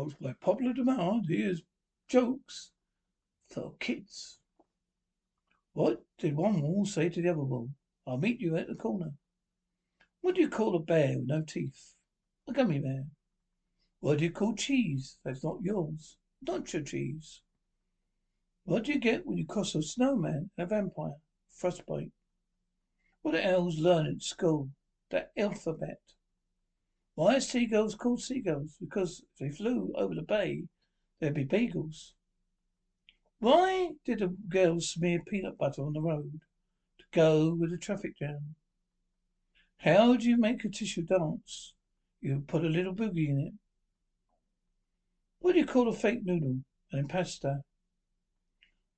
Folks, by popular demand, here's jokes for kids. What did one wall say to the other wall? I'll meet you at the corner. What do you call a bear with no teeth? A gummy bear. What do you call cheese that's not yours? Not your cheese. What do you get when you cross a snowman and a vampire? Frostbite. What do elves learn at school? The alphabet. Why are seagulls called seagulls? Because if they flew over the bay, there'd be beagles. Why did a girl smear peanut butter on the road to go with the traffic jam? How do you make a tissue dance? You put a little boogie in it. What do you call a fake noodle? An impasta.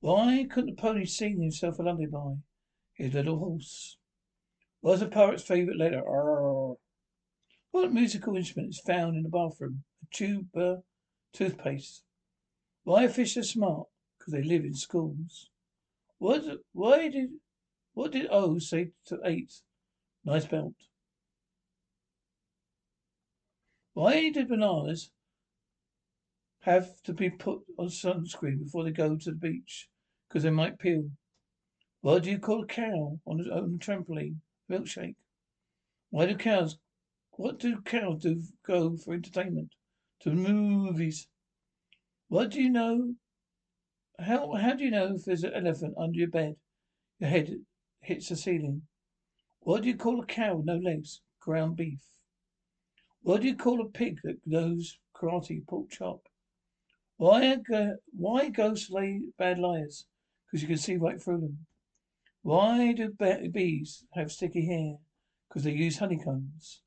Why couldn't the pony sing himself a lullaby? His little horse. What's a pirate's favourite letter? Arr. What musical instrument is found in the bathroom? A tube uh, toothpaste. Why are fish so smart? Because they live in schools. What? Why did? What did O say to eight? Nice belt. Why did bananas have to be put on sunscreen before they go to the beach? Because they might peel. What do you call a cow on a, own trampoline? Milkshake. Why do cows what do cows do go for entertainment? To movies. What do you know? How how do you know if there's an elephant under your bed? Your head hits the ceiling. What do you call a cow with no legs? Ground beef. What do you call a pig that knows karate? Pork chop. Why go, why ghosts lay bad liars? Because you can see right through them. Why do bees have sticky hair? Because they use honeycombs.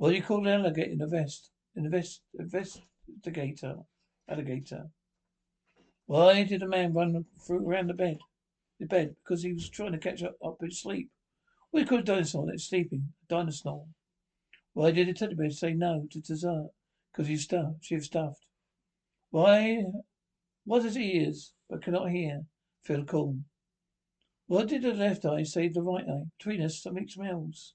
What do you call an alligator in a vest? In a vest, investigator, alligator. Why did a man run through around the bed? The bed because he was trying to catch up up his sleep. You call a dinosaur that's sleeping? Dinosaur. Why did a teddy bear say no to dessert? Because he's stuffed. She was stuffed. Why? What has ears but cannot hear? Feel cool. What did the left eye say to the right eye? Between us, something smells.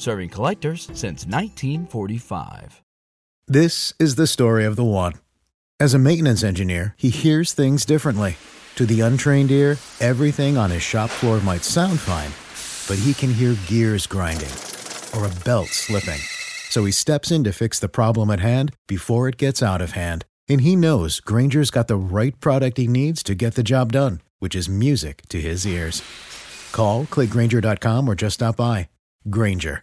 serving collectors since 1945. This is the story of the one. As a maintenance engineer, he hears things differently. To the untrained ear, everything on his shop floor might sound fine, but he can hear gears grinding or a belt slipping. So he steps in to fix the problem at hand before it gets out of hand. And he knows Grainger's got the right product he needs to get the job done, which is music to his ears. Call, clickgrainger.com, or just stop by. Grainger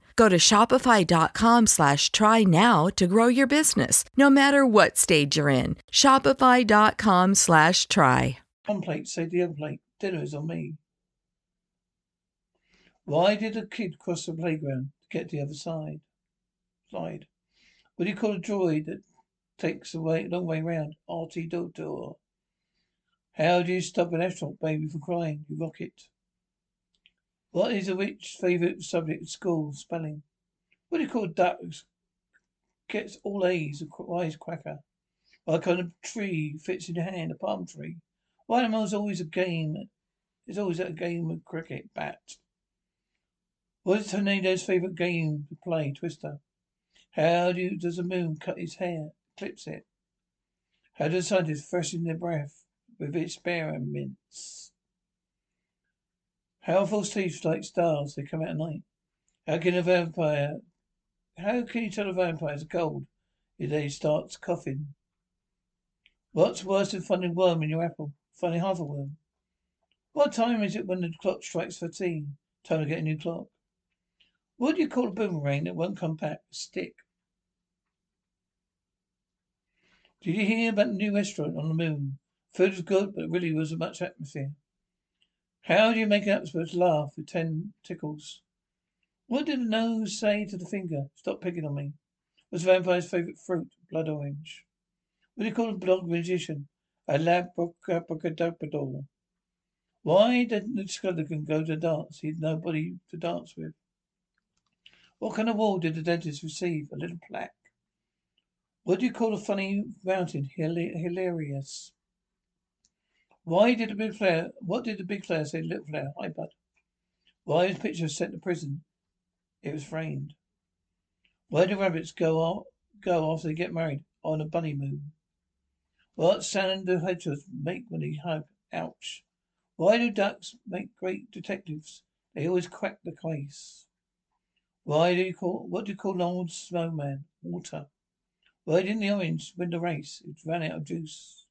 Go to shopify.com slash try now to grow your business, no matter what stage you're in. Shopify.com slash try. One plate, say the other plate. Dinner is on me. Why did a kid cross the playground to get to the other side? Slide. What do you call a droid that takes a way, long way round? RT. How do you stop an astronaut baby from crying? You rock it. What is a witch's favourite subject at school? Spelling. What do you call a duck who gets all A's? A wise quacker. What kind of tree fits in your hand? A palm tree. Why animal's always a game? It's always a game of cricket bat. What is Tornado's favourite game to play? Twister. How do you, does the moon cut his hair? Clips it. How do scientists freshen their breath with experiments? How false teeth like stars? They come out at night. How can a vampire? How can you tell a vampire's cold if they starts coughing? What's worse than finding worm in your apple? Finding half a worm. What time is it when the clock strikes thirteen? Time to get a new clock. What do you call a boomerang that won't come back? A stick. Did you hear about the new restaurant on the moon? Food was good, but really was a much atmosphere. How do you make an to laugh with ten tickles? What did the nose say to the finger? Stop picking on me. What's the vampire's favourite fruit? Blood orange. What do you call a blonde magician? A labracadabrador. Why didn't the skeleton go to dance? He had nobody to dance with. What kind of award did the dentist receive? A little plaque. What do you call a funny mountain? Hilarious. Why did the big flare? what did the big flare say little player? Hi, bud. Why was picture sent to prison? It was framed. Why do rabbits go off, go after they get married? On a bunny moon. What sound do hedgehogs make when they hug? Ouch. Why do ducks make great detectives? They always crack the case. Why do you call, what do you call an old snowman? Water. Why didn't the orange win the race? It ran out of juice.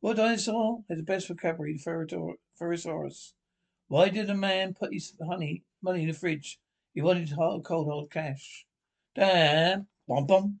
What dinosaur has the best vocabulary? Thesaurus. Why did a man put his honey money in the fridge? He wanted hard, cold hard cash. Damn. Bom bom.